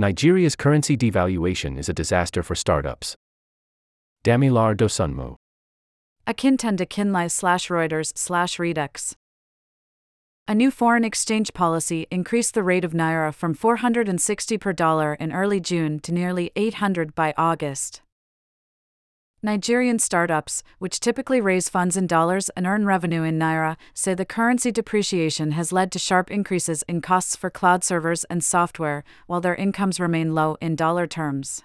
Nigeria's currency devaluation is a disaster for startups. Damilare Dosunmu. Akintunde Akinleye slash Reuters slash Redux. A new foreign exchange policy increased the rate of naira from 460 per dollar in early June to nearly 800 by August. Nigerian startups, which typically raise funds in dollars and earn revenue in naira, say the currency depreciation has led to sharp increases in costs for cloud servers and software, while their incomes remain low in dollar terms.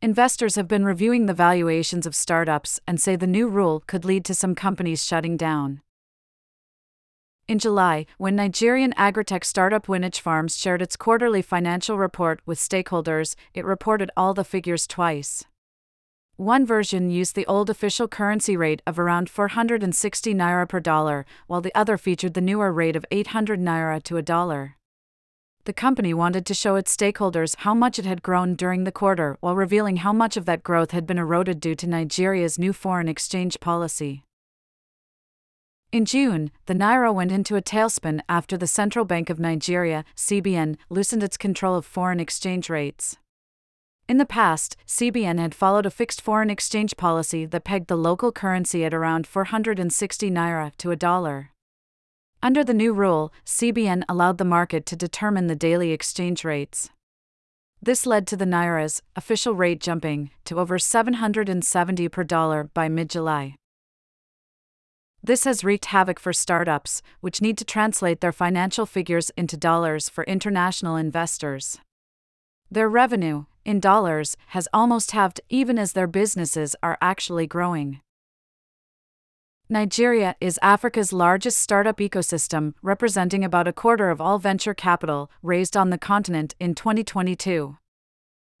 Investors have been reviewing the valuations of startups and say the new rule could lead to some companies shutting down. In July, when Nigerian agritech startup Winich Farms shared its quarterly financial report with stakeholders, it reported all the figures twice. One version used the old official currency rate of around 460 naira per dollar, while the other featured the newer rate of 800 naira to a dollar. The company wanted to show its stakeholders how much it had grown during the quarter while revealing how much of that growth had been eroded due to Nigeria's new foreign exchange policy. In June, the naira went into a tailspin after the Central Bank of Nigeria, CBN, loosened its control of foreign exchange rates. In the past, CBN had followed a fixed foreign exchange policy that pegged the local currency at around 460 naira to a dollar. Under the new rule, CBN allowed the market to determine the daily exchange rates. This led to the naira's official rate jumping to over 770 per dollar by mid July. This has wreaked havoc for startups, which need to translate their financial figures into dollars for international investors. Their revenue, in dollars, has almost halved even as their businesses are actually growing. Nigeria is Africa's largest startup ecosystem, representing about a quarter of all venture capital raised on the continent in 2022.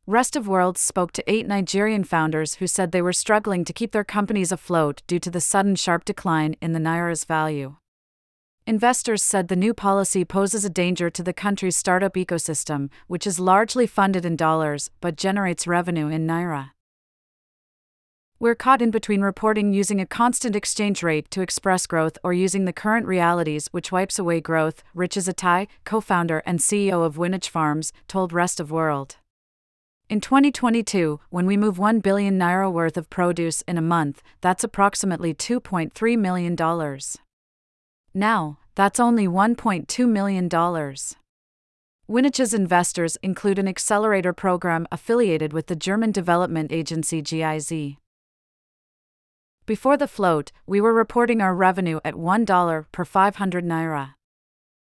Rest of World spoke to eight Nigerian founders who said they were struggling to keep their companies afloat due to the sudden sharp decline in the Naira's value. Investors said the new policy poses a danger to the country's startup ecosystem, which is largely funded in dollars but generates revenue in naira. We're caught in between reporting using a constant exchange rate to express growth or using the current realities which wipes away growth, Riches Atai, co founder and CEO of Winich Farms, told Rest of World. In 2022, when we move 1 billion naira worth of produce in a month, that's approximately $2.3 million. Now, that's only $1.2 million. Winich's investors include an accelerator program affiliated with the German development agency GIZ. Before the float, we were reporting our revenue at $1 per 500 naira.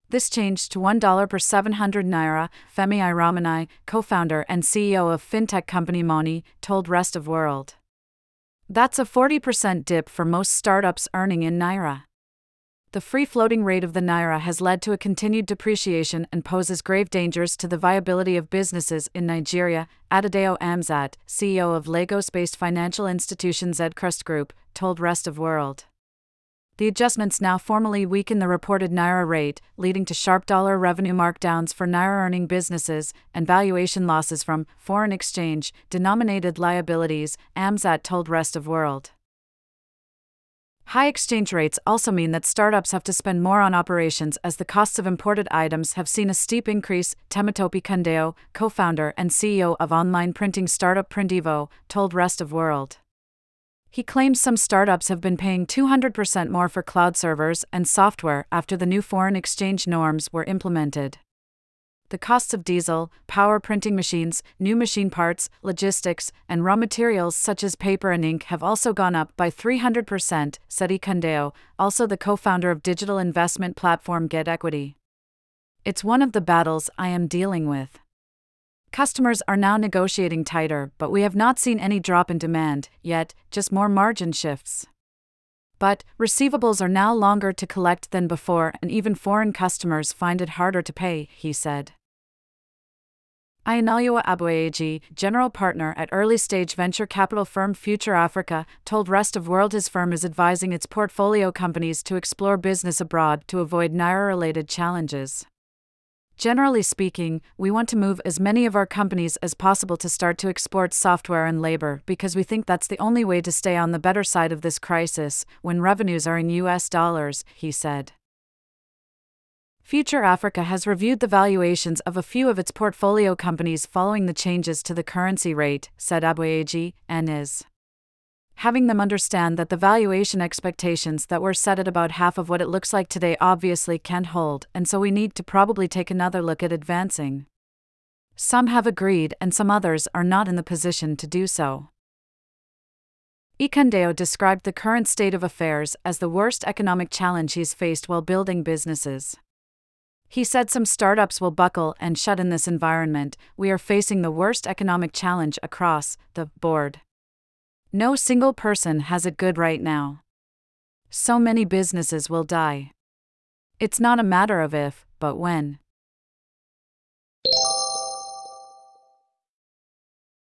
This changed to $1 per 700 naira, Femi Iromini, co founder and CEO of fintech company Moni, told Rest of World. That's a 40% dip for most startups earning in naira the free floating rate of the naira has led to a continued depreciation and poses grave dangers to the viability of businesses in Nigeria, Adedayo Amzat, CEO of Lagos based financial institution Zedcrest Group, told Rest of World. The adjustments now formally weaken the reported naira rate, leading to sharp dollar revenue markdowns for naira earning businesses and valuation losses from foreign exchange denominated liabilities, Amzat told Rest of World. High exchange rates also mean that startups have to spend more on operations as the costs of imported items have seen a steep increase, Temitope Kandeo, co founder and CEO of online printing startup Printivo, told Rest of World. He claims some startups have been paying 200% more for cloud servers and software after the new foreign exchange norms were implemented the costs of diesel, power printing machines, new machine parts, logistics, and raw materials such as paper and ink have also gone up by 300%, said Ikandeo, also the co founder of digital investment platform Get Equity. It's one of the battles I am dealing with. Customers are now negotiating tighter, but we have not seen any drop in demand yet, just more margin shifts. But, receivables are now longer to collect than before, and even foreign customers find it harder to pay, he said. Iyinoluwa Aboyeji, general partner at early stage venture capital firm Future Africa, told Rest of World his firm is advising its portfolio companies to explore business abroad to avoid Naira related challenges. Generally speaking, we want to move as many of our companies as possible to start to export software and labor because we think that's the only way to stay on the better side of this crisis when revenues are in US dollars, he said. Future Africa has reviewed the valuations of a few of its portfolio companies following the changes to the currency rate, said Aboyeji, and is having them understand that the valuation expectations that were set at about half of what it looks like today obviously can't hold, and so we need to probably take another look at advancing. Some have agreed, and some others are not in the position to do so. Ikandeo described the current state of affairs as the worst economic challenge he's faced while building businesses. He said some startups will buckle and shut in this environment. We are facing the worst economic challenge across the board. No single person has it good right now. So many businesses will die. It's not a matter of if, but when.